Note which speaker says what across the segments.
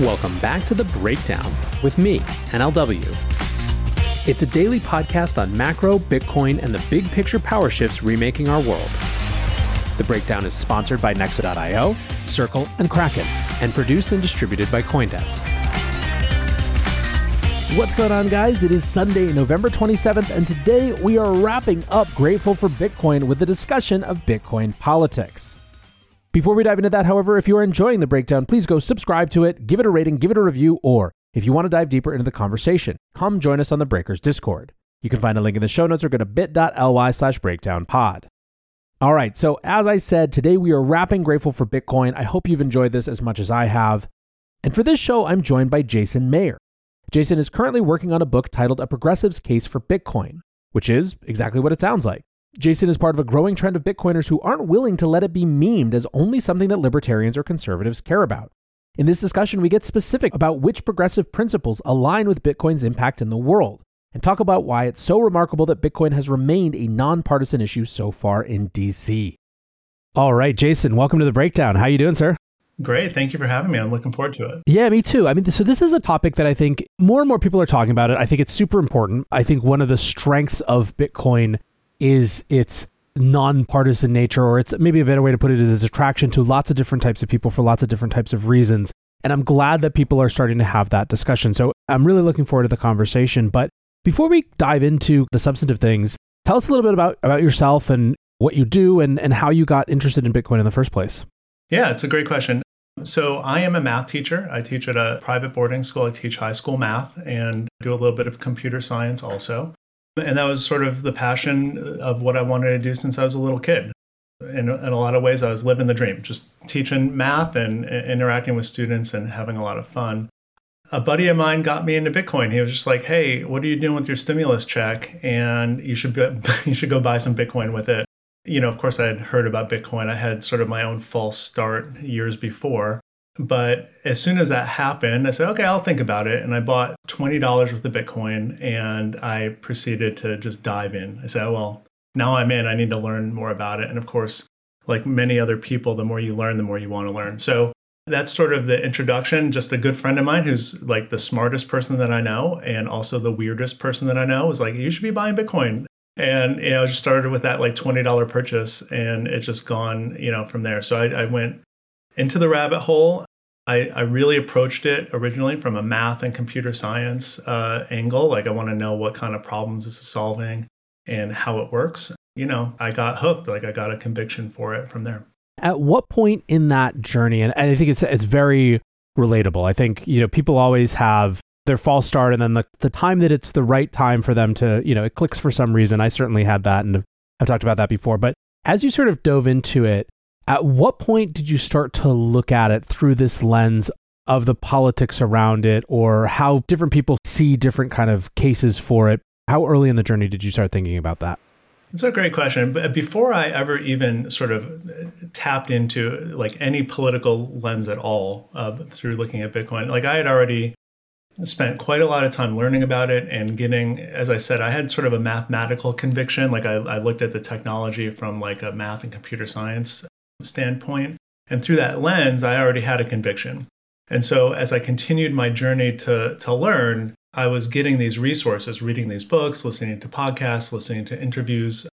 Speaker 1: Welcome back to The Breakdown with me, NLW. It's a daily podcast on macro, Bitcoin, and the big picture power shifts remaking our world. The Breakdown is sponsored by Nexo.io, Circle, and Kraken, and produced and distributed by Coindesk.
Speaker 2: What's going on, guys? It is Sunday, November 27th, and today we are wrapping up Grateful for Bitcoin with a discussion of Bitcoin politics. Before we dive into that, however, if you are enjoying the breakdown, please go subscribe to it, give it a rating, give it a review, or if you want to dive deeper into the conversation, come join us on the Breakers Discord. You can find a link in the show notes or go to bit.ly slash breakdown pod. All right, so as I said, today we are wrapping Grateful for Bitcoin. I hope you've enjoyed this as much as I have. And for this show, I'm joined by Jason Maier. Jason is currently working on a book titled A Progressive's Case for Bitcoin, which is exactly what it sounds like. Jason is part of a growing trend of Bitcoiners who aren't willing to let it be memed as only something that libertarians or conservatives care about. In this discussion, we get specific about which progressive principles align with Bitcoin's impact in the world and talk about why it's so remarkable that Bitcoin has remained a nonpartisan issue so far in DC. All right, Jason, welcome to the breakdown. How you doing, sir?
Speaker 3: Great. Thank you for having me. I'm looking forward to it.
Speaker 2: Yeah, me too. I mean, so this is a topic that I think more and more people are talking about it. I think it's super important. I think one of the strengths of Bitcoin is its nonpartisan nature, or it's maybe a better way to put it is its attraction to lots of different types of people for lots of different types of reasons. And I'm glad that people are starting to have that discussion. So I'm really looking forward to the conversation. But before we dive into the substantive things, tell us a little bit about, about yourself and what you do and, and how you got interested in Bitcoin in the first place.
Speaker 3: Yeah, it's a great question. So, I am a math teacher. I teach at a private boarding school. I teach high school math and do a little bit of computer science also. And that was sort of the passion of what I wanted to do since I was a little kid. In, in a lot of ways, I was living the dream, just teaching math and, and interacting with students and having a lot of fun. A buddy of mine got me into Bitcoin. He was just like, "Hey, what are you doing with your stimulus check? And you should be, you should go buy some Bitcoin with it." You know, of course, I had heard about Bitcoin. I had sort of my own false start years before, but as soon as that happened, I said, okay, I'll think about it. And I bought $20 worth of Bitcoin and I proceeded to just dive in. I said, well, now I'm in. I need to learn more about it. And of course, like many other people, the more you learn, the more you want to learn. So that's sort of the introduction. Just a good friend of mine who's like the smartest person that I know and also the weirdest person that I know was like, you should be buying Bitcoin. And you know, I just started with that like $20 purchase and it's just gone, you know, from there. So I, I went into the rabbit hole. I, I, really approached it originally from a math and computer science uh, angle. Like, I want to know what kind of problems this is solving and how it works. You know, I got hooked. Like, I got a conviction for it from there.
Speaker 2: At what point in that journey, and I think it's it's very relatable. I think you know people always have their false start, and then the the time that it's the right time for them to you know it clicks for some reason. I certainly had that, and I've talked about that before. But as you sort of dove into it, at what point did you start to look at it through this lens of the politics around it or how different people see different kind of cases for it? How early in the journey did you start thinking about that?
Speaker 3: It's a great question. But before I ever even sort of tapped into like any political lens at all uh, through looking at Bitcoin, like I had already spent quite a lot of time learning about it and getting as i said i had sort of a mathematical conviction like I, I, looked at the technology from like a math and computer science standpoint. And through that lens, I already had a conviction. And so as I continued my journey to, to learn, I was getting these resources, reading these books, listening to podcasts, listening to interviews,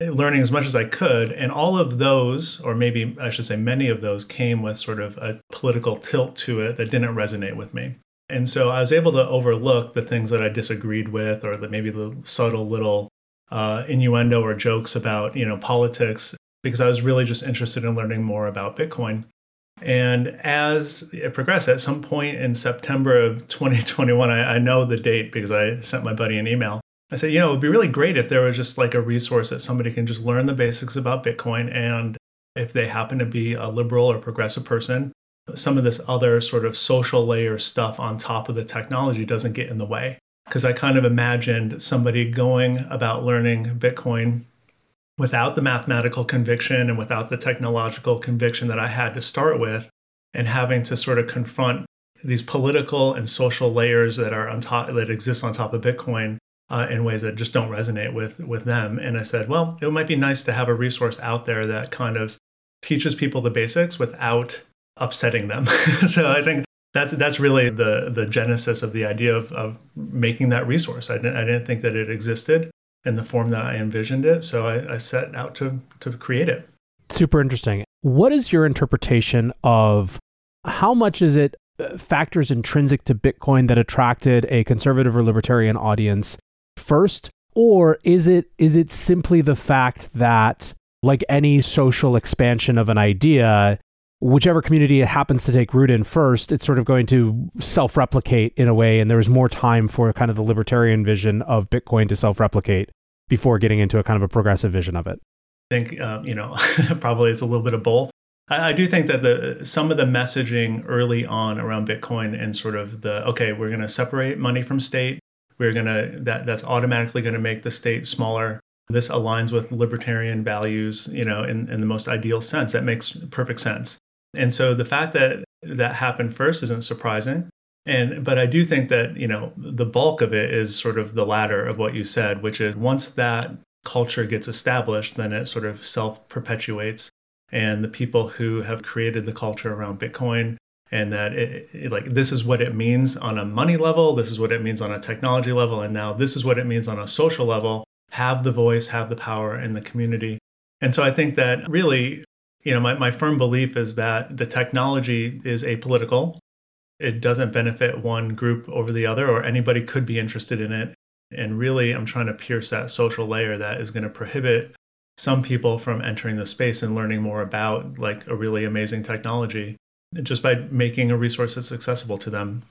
Speaker 3: learning as much as I could. And all of those, or maybe I should say many of those, came with sort of a political tilt to it that didn't resonate with me. And so I was able to overlook the things that I disagreed with, or that maybe the subtle little uh, innuendo or jokes about, you know, politics because I was really just interested in learning more about Bitcoin. And as it progressed, at some point in September of 2021, I, I, know the date because I sent my buddy an email. I said, you know, it would be really great if there was just like a resource that somebody can just learn the basics about Bitcoin. And if they happen to be a liberal or progressive person, some of this other sort of social layer stuff on top of the technology doesn't get in the way. Because I kind of imagined somebody going about learning Bitcoin without the mathematical conviction and without the technological conviction that I had to start with, and having to sort of confront these political and social layers that are on top that exist on top of Bitcoin uh, in ways that just don't resonate with with them. And I said, well, it might be nice to have a resource out there that kind of teaches people the basics without upsetting them. so I think that's that's really the the genesis of the idea of, of making that resource. I didn't I didn't think that it existed in the form that I envisioned it, so I, I set out to to create it.
Speaker 2: Super interesting. What is your interpretation of how much is it uh, factors intrinsic to Bitcoin that attracted a conservative or libertarian audience first, or is it is it simply the fact that like any social expansion of an idea, whichever community it happens to take root in first, it's sort of going to self replicate in a way. And there was more time for kind of the libertarian vision of Bitcoin to self replicate before getting into a kind of a progressive vision of it.
Speaker 3: I think, um, you know, probably it's a little bit of both. I, I do think that the some of the messaging early on around Bitcoin and sort of the okay, we're going to separate money from state. We're going to that that's automatically going to make the state smaller. This aligns with libertarian values, you know, in, in the most ideal sense. That makes perfect sense. And so the fact that that happened first isn't surprising. And but I do think that, you know, the bulk of it is sort of the latter of what you said, which is once that culture gets established, then it sort of self-perpetuates. And the people who have created the culture around Bitcoin and that it, it, like this is what it means on a money level, this is what it means on a technology level, and now this is what it means on a social level, have the voice, have the power in the community. And so I think that really you know, my, my firm belief is that the technology is apolitical. It doesn't benefit one group over the other, or anybody could be interested in it. And really, I'm trying to pierce that social layer that is going to prohibit some people from entering the space and learning more about like a really amazing technology just by making a resource that's accessible to them.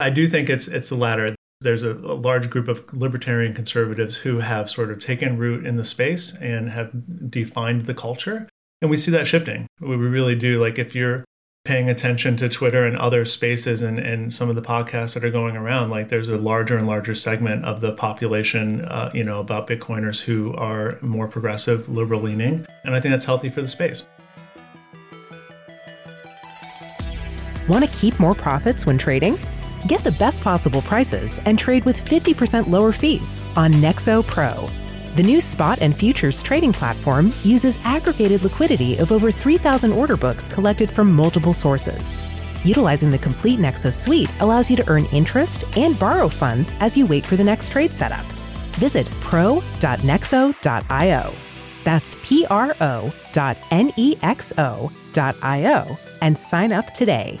Speaker 3: I do think it's it's the latter. There's a, a, large group of libertarian conservatives who have sort of taken root in the space and have defined the culture and we see that shifting. We really do. Like if you're paying attention to Twitter and other spaces and, and some of the podcasts that are going around, like there's a larger and larger segment of the population, uh, you know, about Bitcoiners who are more progressive, liberal leaning. And I think that's healthy for the space.
Speaker 4: Want to keep more profits when trading? Get the best possible prices and trade with 50% lower fees on Nexo Pro. The new spot and futures trading platform uses aggregated liquidity of over 3,000 order books collected from multiple sources. Utilizing the complete Nexo suite allows you to earn interest and borrow funds as you wait for the next trade setup. Visit pro.nexo.io. That's P R O dot N E X O dot I O and sign up today.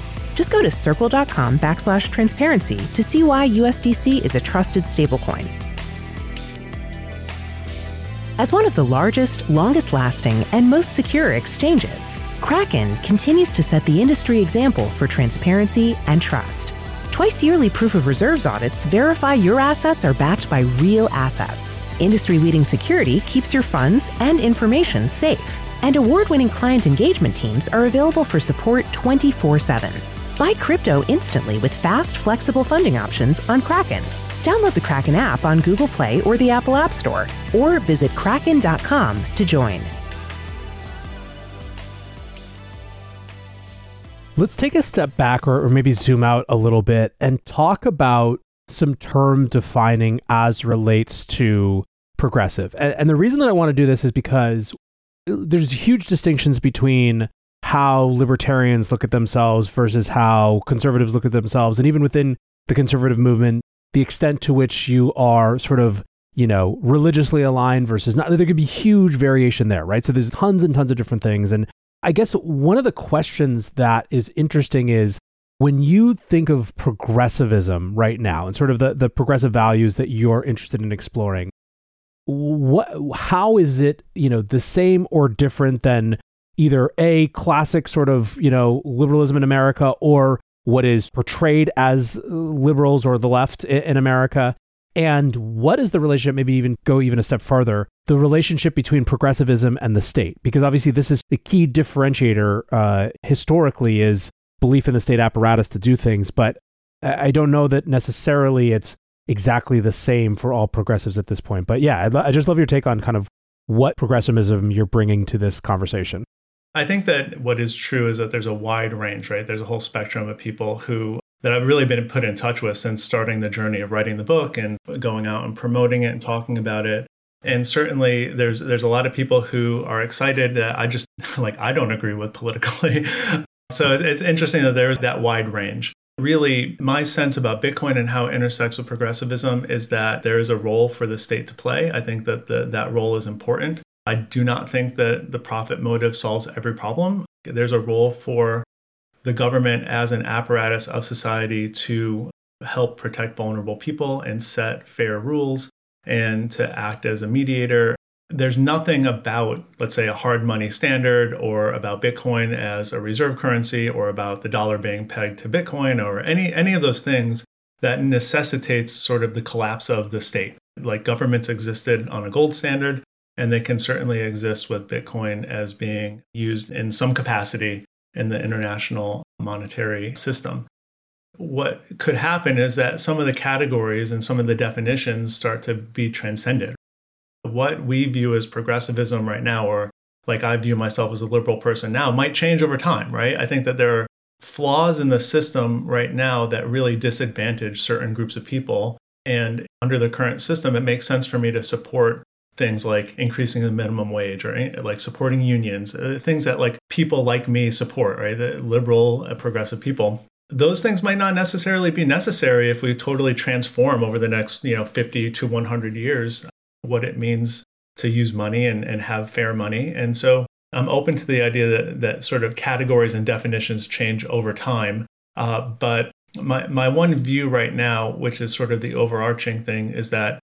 Speaker 4: Just go to circle.com backslash transparency to see why USDC is a trusted stablecoin. As one of the largest, longest lasting, and most secure exchanges, Kraken continues to set the industry example for transparency and trust. Twice yearly proof of reserves audits verify your assets are backed by real assets. Industry leading security keeps your funds and information safe. And award winning client engagement teams are available for support 24 7. Buy crypto instantly with fast, flexible funding options on Kraken. Download the Kraken app on Google Play or the Apple App Store, or visit kraken.com to join.
Speaker 2: Let's take a step back or, or maybe zoom out a little bit and talk about some term defining as relates to progressive. And, and the reason that I want to do this is because uh, there's huge distinctions between how libertarians look at themselves versus how conservatives look at themselves. And even within the conservative movement, the extent to which you are sort of, you know, religiously aligned versus not, there could be huge variation there, right? So there's tons and tons of different things. And I guess one of the questions that is interesting is when you think of progressivism right now and sort of the, the progressive values that you're interested in exploring, what how is it, you know, the same or different than either a classic sort of, you know, liberalism in America or what is portrayed as liberals or the left in America? And what is the relationship, maybe even go even a step farther, the relationship between progressivism and the state? Because obviously, this is the key differentiator uh, historically is belief in the state apparatus to do things, but I don't know that necessarily it's exactly the same for all progressives at this point. But yeah, I just love your take on kind of what progressivism you're bringing to this conversation.
Speaker 3: I think that what is true is that there's a wide range, right? There's a whole spectrum of people who that I've really been put in touch with since starting the journey of writing the book and going out and promoting it and talking about it. And certainly there's there's a lot of people who are excited that I just like I don't agree with politically. so it's interesting that there's that wide range. Really, my sense about Bitcoin and how it intersects with progressivism is that there is a role for the state to play. I think that the, that role is important. I do not think that the profit motive solves every problem. There's a role for the government as an apparatus of society to help protect vulnerable people and set fair rules and to act as a mediator. There's nothing about, let's say, a hard money standard or about Bitcoin as a reserve currency or about the dollar being pegged to Bitcoin or any, any of those things that necessitates sort of the collapse of the state. Like governments existed on a gold standard, and they can certainly exist with Bitcoin as being used in some capacity in the international monetary system. What could happen is that some of the categories and some of the definitions start to be transcended. What we view as progressivism right now, or like I view myself as a liberal person now, might change over time, right? I think that there are flaws in the system right now that really disadvantage certain groups of people. And under the current system, it makes sense for me to support things like increasing the minimum wage or like supporting unions, uh, things that like people like me support, right? The liberal, uh, progressive people. Those things might not necessarily be necessary if we totally transform over the next, you know, 50 to 100 years what it means to use money and, and have fair money. And so I'm open to the idea that, that sort of categories and definitions change over time. Uh, but my, my one view right now, which is sort of the overarching thing, is that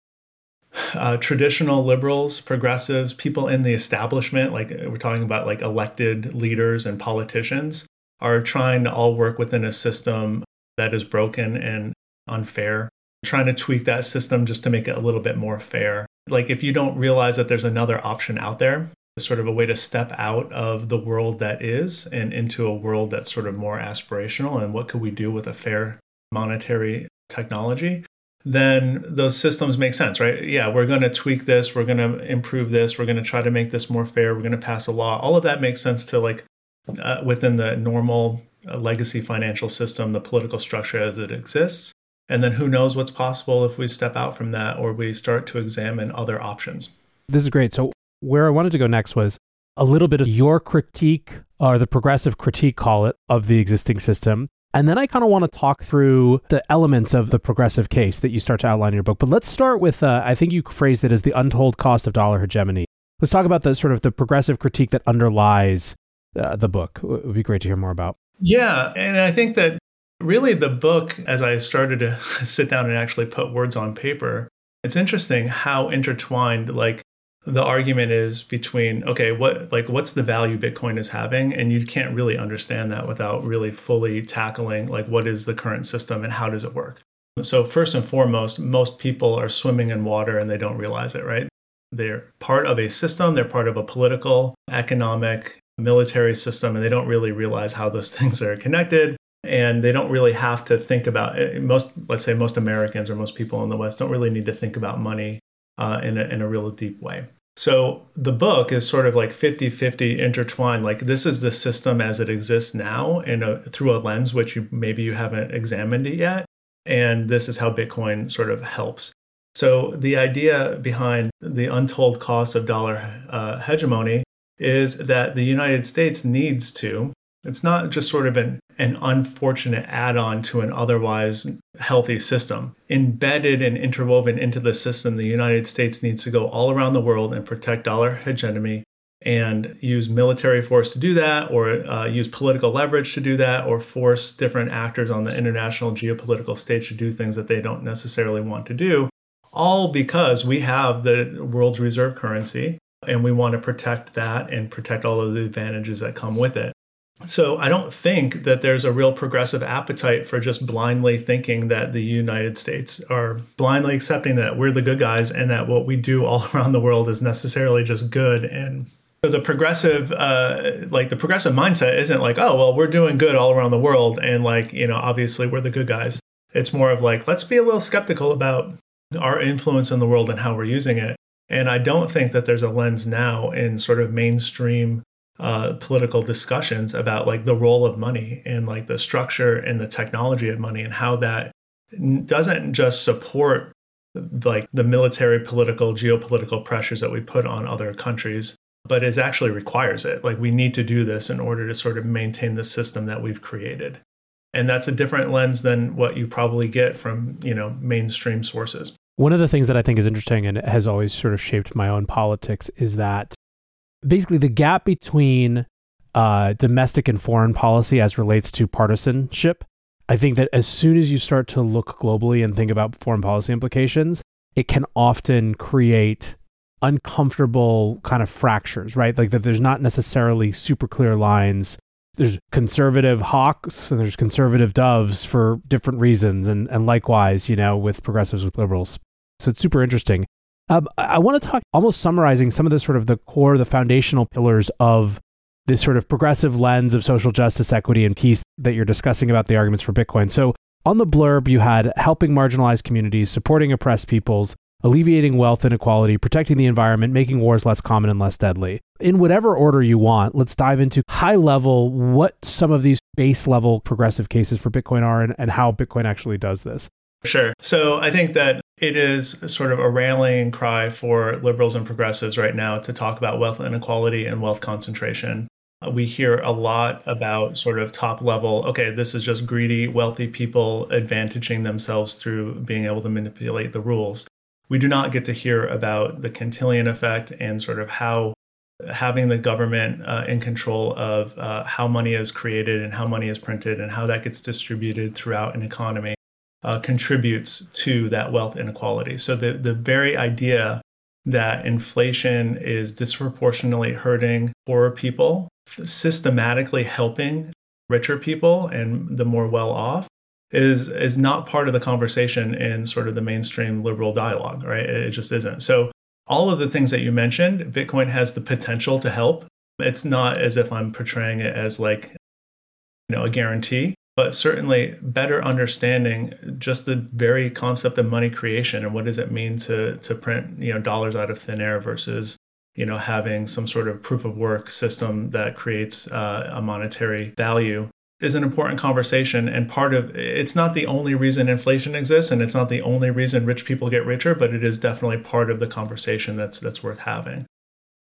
Speaker 3: uh, traditional liberals, progressives, people in the establishment, like we're talking about like elected leaders and politicians, are trying to all work within a system that is broken and unfair, trying to tweak that system just to make it a little bit more fair. Like if you don't realize that there's another option out there, sort of a way to step out of the world that is and into a world that's sort of more aspirational and what could we do with a fair monetary technology then those systems make sense, right? Yeah, we're going to tweak this, we're going to improve this, we're going to try to make this more fair, we're going to pass a law. All of that makes sense to like uh, within the normal uh, legacy financial system, the political structure as it exists. And then who knows what's possible if we step out from that or we start to examine other options.
Speaker 2: This is great. So, where I wanted to go next was a little bit of your critique or the progressive critique, call it, of the existing system. And then I kind of want to talk through the elements of the progressive case that you start to outline in your book. But let's start with, uh, I think you phrased it as the untold cost of dollar hegemony. Let's talk about the sort of the progressive critique that underlies uh, the book. It would be great to hear more about.
Speaker 3: Yeah. And I think that really the book, as I started to sit down and actually put words on paper, it's interesting how intertwined like the argument is between okay what like what's the value bitcoin is having? And you can't really understand that without really fully tackling like what is the current system and how does it work? So first and foremost most people are swimming in water and they don't realize it right? They're part of a system they're part of a political economic military system and they don't really realize how those things are connected. And they don't really have to think about it. most let's say most americans or most people in the west don't really need to think about money uh, in, a, in a real deep way. So the book is sort of like 50 50 intertwined. Like this is the system as it exists now in a, through a lens which you maybe you haven't examined it yet. And this is how Bitcoin sort of helps. So the idea behind the untold cost of dollar uh, hegemony is that the United States needs to it's not just sort of an, an unfortunate add on to an otherwise healthy system. Embedded and interwoven into the system, the United States needs to go all around the world and protect dollar hegemony and use military force to do that, or uh, use political leverage to do that, or force different actors on the international geopolitical stage to do things that they don't necessarily want to do, all because we have the world's reserve currency and we want to protect that and protect all of the advantages that come with it. So I don't think that there's a real progressive appetite for just blindly thinking that the United States are blindly accepting that we're the good guys and that what we do all around the world is necessarily just good and So the progressive, uh, like the progressive mindset isn't like, oh, well, we're doing good all around the world. And like, you know, obviously we're the good guys. It's more of like, let's be a little skeptical about our influence in the world and how we're using it. And I don't think that there's a lens now in sort of mainstream uh, political discussions about like the role of money and like the structure and the technology of money and how that doesn't just support like the military, political, geopolitical pressures that we put on other countries, but it actually requires it. Like we need to do this in order to sort of maintain the system that we've created. And that's a different lens than what you probably get from, you know, mainstream sources.
Speaker 2: One of the things that I think is interesting and has always sort of shaped my own politics is that basically the gap between uh, domestic and foreign policy as relates to partisanship. I think that as soon as you start to look globally and think about foreign policy implications, it can often create uncomfortable kind of fractures, right? Like that there's not necessarily super clear lines. There's conservative hawks and there's conservative doves for different reasons. And, and likewise, you know, with progressives, with liberals. So it's super interesting. Um, I want to talk almost summarizing some of the sort of the core, the foundational pillars of this sort of progressive lens of social justice, equity, and peace that you're discussing about the arguments for Bitcoin. So on the blurb, you had helping marginalized communities, supporting oppressed peoples, alleviating wealth inequality, protecting the environment, making wars less common and less deadly. In whatever order you want, let's dive into high level what some of these base level progressive cases for Bitcoin are and, and how Bitcoin actually does this.
Speaker 3: Sure. So I think that it is sort of a rallying cry for liberals and progressives right now to talk about wealth inequality and wealth concentration. Uh, we hear a lot about sort of top level, okay, this is just greedy, wealthy people advantaging themselves through being able to manipulate the rules. We do not get to hear about the Cantillon effect and sort of how having the government uh, in control of uh, how money is created and how money is printed and how that gets distributed throughout an economy uh, contributes to that wealth inequality. So the, the very idea that inflation is disproportionately hurting poorer people, systematically helping richer people and the more well off is is not part of the conversation in sort of the mainstream liberal dialogue, right? It just isn't. So all of the things that you mentioned, Bitcoin has the potential to help. It's not as if I'm portraying it as like you know a guarantee but certainly better understanding just the very concept of money creation and what does it mean to to print you know dollars out of thin air versus you know having some sort of proof of work system that creates uh, a monetary value is an important conversation. And part of it's not the only reason inflation exists and it's not the only reason rich people get richer but it is definitely part of the conversation that's that's worth having.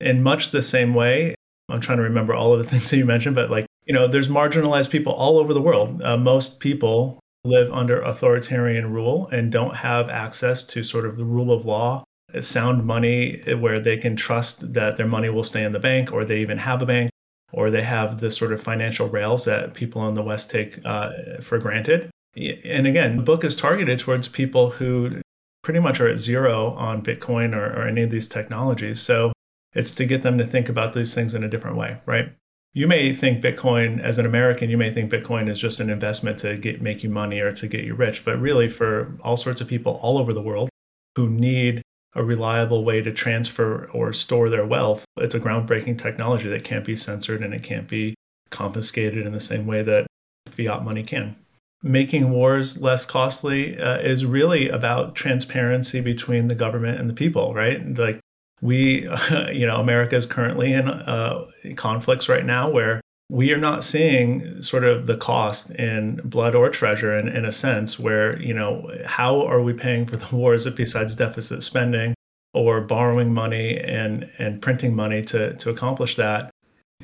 Speaker 3: In much the same way i'm trying to remember all of the things that you mentioned but like you know, there's marginalized people all over the world. Uh, most people live under authoritarian rule and don't have access to sort of the rule of law, sound money where they can trust that their money will stay in the bank or they even have a bank or they have the sort of financial rails that people in the West take uh, for granted. And again, the book is targeted towards people who pretty much are at zero on Bitcoin or, or any of these technologies. So it's to get them to think about these things in a different way, right? You may think Bitcoin as an American, you may think Bitcoin is just an investment to get make you money or to get you rich, but really for all sorts of people all over the world who need a reliable way to transfer or store their wealth, it's a groundbreaking technology that can't be censored and it can't be confiscated in the same way that fiat money can. Making wars less costly uh, is really about transparency between the government and the people, right? Like we, you know, America is currently in uh, conflicts right now where we are not seeing sort of the cost in blood or treasure in, in a sense where, you know, how are we paying for the wars besides deficit spending or borrowing money and, and printing money to, to accomplish that?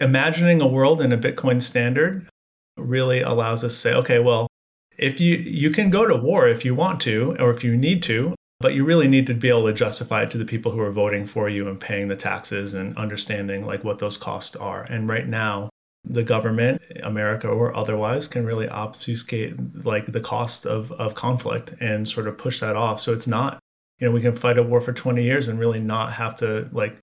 Speaker 3: Imagining a world in a Bitcoin standard really allows us to say, okay, well, if you you can go to war if you want to or if you need to but you really need to be able to justify it to the people who are voting for you and paying the taxes and understanding like what those costs are. And right now, the government, America or otherwise, can really obfuscate like the cost of, of conflict and sort of push that off. So it's not, you know, we can fight a war for 20 years and really not have to like,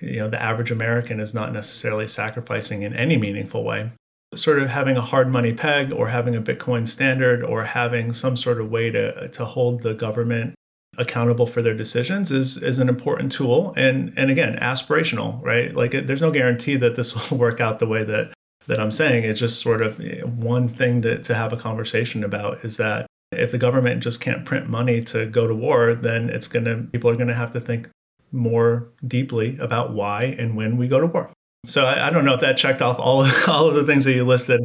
Speaker 3: you know, the average American is not necessarily sacrificing in any meaningful way. Sort of having a hard money peg or having a Bitcoin standard or having some sort of way to to hold the government accountable for their decisions is is an important tool. And and again aspirational right? Like it, there's no guarantee that this will work out the way that that I'm saying. It's just sort of eh, one thing to, to have a conversation about is that if the government just can't print money to go to war then it's to people are to have to think more deeply about why and when we go to war. So I, I don't know if that checked off all of, all of the things that you listed.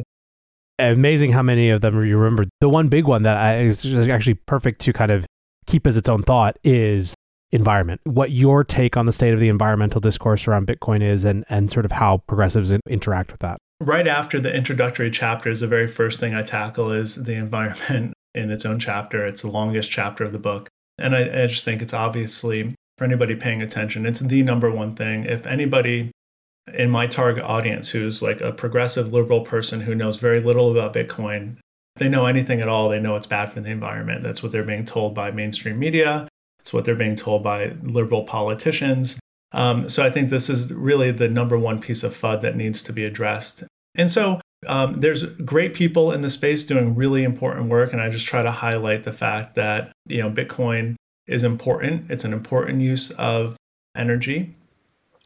Speaker 2: Amazing how many of them you remember the one big one that I, is actually perfect to kind of keep as its own thought is environment. What your take on the state of the environmental discourse around Bitcoin is and, and sort of how progressives interact with that.
Speaker 3: Right after the introductory chapters, the very first thing I tackle is the environment in its own chapter. It's the longest chapter of the book. And I, I just think it's obviously, for anybody paying attention, it's the number one thing. If anybody in my target audience who's like a progressive liberal person who knows very little about Bitcoin they know anything at all, they know it's bad for the environment. That's what they're being told by mainstream media. It's what they're being told by liberal politicians. Um, so I think this is really the number one piece of FUD that needs to be addressed. And so um, there's great people in the space doing really important work, and I just try to highlight the fact that you know Bitcoin is important. It's an important use of energy.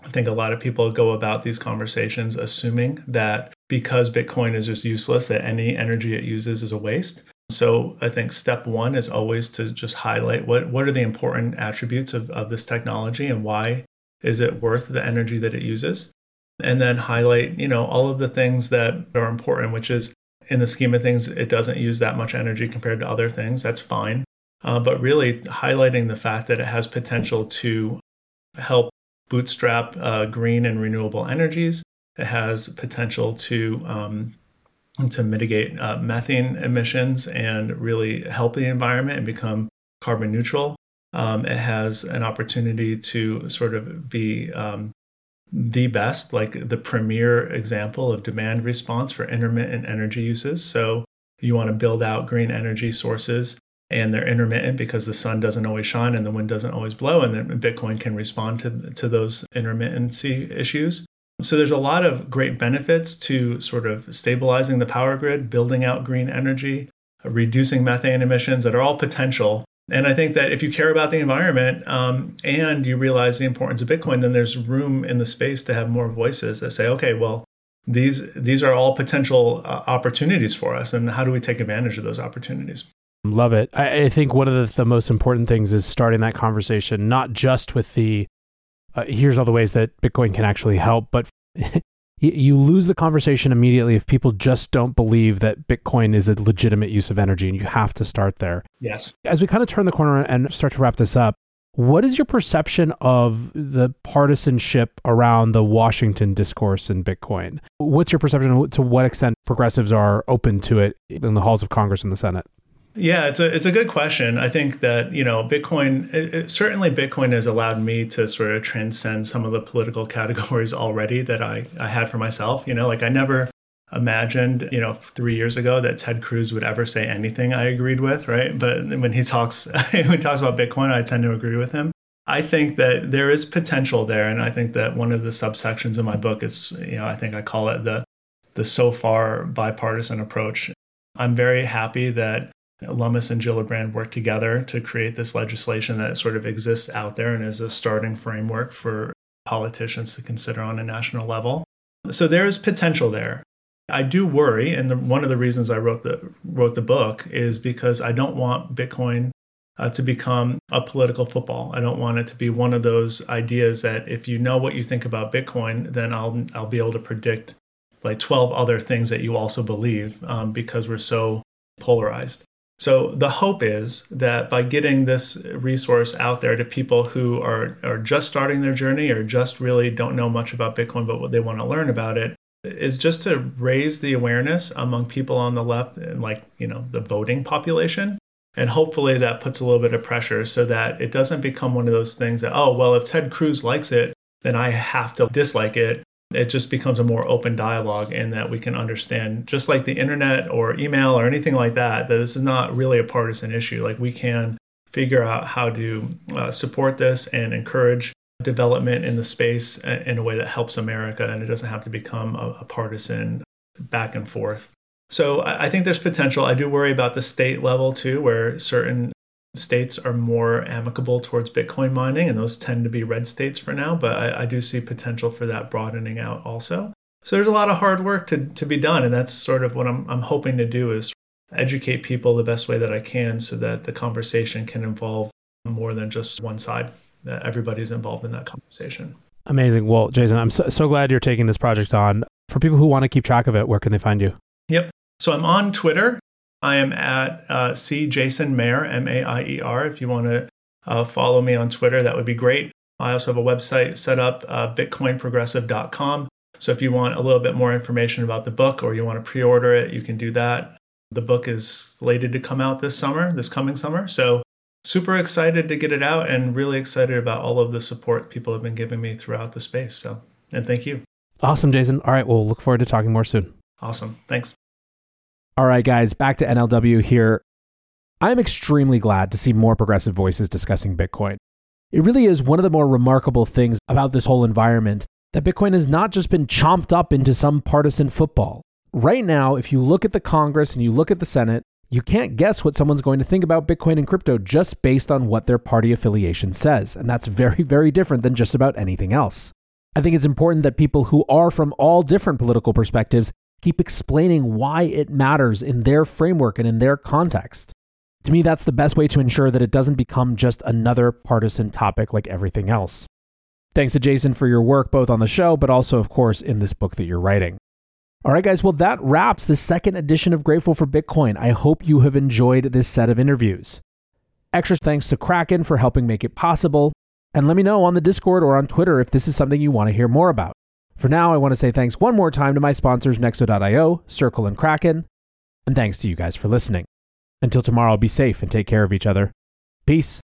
Speaker 3: I think a lot of people go about these conversations assuming that because Bitcoin is just useless, that any energy it uses is a waste. So I think step one is always to just highlight what, what are the important attributes of, of this technology and why is it worth the energy that it uses? And then highlight, you know, all of the things that are important, which is in the scheme of things, it doesn't use that much energy compared to other things. That's fine. Uh, but really highlighting the fact that it has potential to help bootstrap uh, green and renewable energies. It has potential to um, to mitigate uh, methane emissions and really help the environment and become carbon neutral. Um, it has an opportunity to sort of be um, the best, like the premier example of demand response for intermittent energy uses. So you want to build out green energy sources and they're intermittent because the sun doesn't always shine and the wind doesn't always blow and then bitcoin can respond to, to those intermittency issues so there's a lot of great benefits to sort of stabilizing the power grid building out green energy reducing methane emissions that are all potential and i think that if you care about the environment um, and you realize the importance of bitcoin then there's room in the space to have more voices that say okay well these these are all potential uh, opportunities for us and how do we take advantage of those opportunities
Speaker 2: Love it. I, I think one of the, the, most important things is starting that conversation, not just with the uh, here's all the ways that Bitcoin can actually help, but you lose the conversation immediately if people just don't believe that Bitcoin is a legitimate use of energy, and you have to start there.
Speaker 3: Yes.
Speaker 2: As we kind of turn the corner and start to wrap this up, what is your perception of the partisanship around the Washington discourse in Bitcoin? What's your perception to what extent progressives are open to it in the halls of Congress and the Senate?
Speaker 3: Yeah, it's a it's a good question. I think that you know Bitcoin it, it, certainly Bitcoin has allowed me to sort of transcend some of the political categories already that I I had for myself. You know, like I never imagined you know three years ago that Ted Cruz would ever say anything I agreed with, right? But when he talks when he talks about Bitcoin, I tend to agree with him. I think that there is potential there, and I think that one of the subsections in my book is you know I think I call it the the so far bipartisan approach. I'm very happy that Lummis and Gillibrand worked together to create this legislation that sort of exists out there and is a starting framework for politicians to consider on a national level. So there is potential there. I do worry, and the, one of the reasons I wrote the wrote the book is because I don't want Bitcoin uh, to become a political football. I don't want it to be one of those ideas that if you know what you think about Bitcoin, then I'll I'll be able to predict like 12 other things that you also believe um, because we're so polarized. So the hope is that by getting this resource out there to people who are, are just starting their journey or just really don't know much about Bitcoin, but what they want to learn about it, is just to raise the awareness among people on the left and like, you know, the voting population. And hopefully that puts a little bit of pressure so that it doesn't become one of those things that, oh, well, if Ted Cruz likes it, then I have to dislike it it just becomes a more open dialogue in that we can understand just like the internet or email or anything like that that this is not really a partisan issue. Like we can figure out how to uh, support this and encourage development in the space in a way that helps america and it doesn't have to become a, a partisan back and forth. So I, I think there's potential. I do worry about the state level too where certain states are more amicable towards Bitcoin mining, and those tend to be red states for now. But I, I do see potential for that broadening out also. So there's a lot of hard work to, to be done, and that's sort of what I'm, I'm hoping to do is educate people the best way that I can so that the conversation can involve more than just one side, that everybody's involved in that conversation.
Speaker 2: Amazing. Well, Jason, I'm so, so glad you're taking this project on. For people who want to keep track of it, where can they find you?
Speaker 3: Yep. So I'm on Twitter. I am at uh, C Jason Maier, M A I E R. If you want to uh, follow me on Twitter, that would be great. I also have a website set up, uh, bitcoinprogressive.com. So if you want a little bit more information about the book or you want to pre order it, you can do that. The book is slated to come out this summer, this coming summer. So super excited to get it out and really excited about all of the support people have been giving me throughout the space. So, and thank you.
Speaker 2: Awesome, Jason. All right, we'll look forward to talking more soon.
Speaker 3: Awesome. Thanks.
Speaker 2: All right, guys, back to NLW here. I'm extremely glad to see more progressive voices discussing Bitcoin. It really is one of the more remarkable things about this whole environment that Bitcoin has not just been chomped up into some partisan football. Right now, if you look at the Congress and you look at the Senate, you can't guess what someone's going to think about Bitcoin and crypto just based on what their party affiliation says. And that's very, very different than just about anything else. I think it's important that people who are from all different political perspectives keep explaining why it matters in their framework and in their context. To me, that's the best way to ensure that it doesn't become just another partisan topic like everything else. Thanks to Jason for your work both on the show, but also, of course, in this book that you're writing. All right, guys, well, that wraps the second edition of Grateful for Bitcoin. I hope you have enjoyed this set of interviews. Extra thanks to Kraken for helping make it possible. And let me know on the Discord or on Twitter if this is something you want to hear more about. For now, I want to say thanks one more time to my sponsors, Nexo.io, Circle, and Kraken. And thanks to you guys for listening. Until tomorrow, be safe and take care of each other. Peace.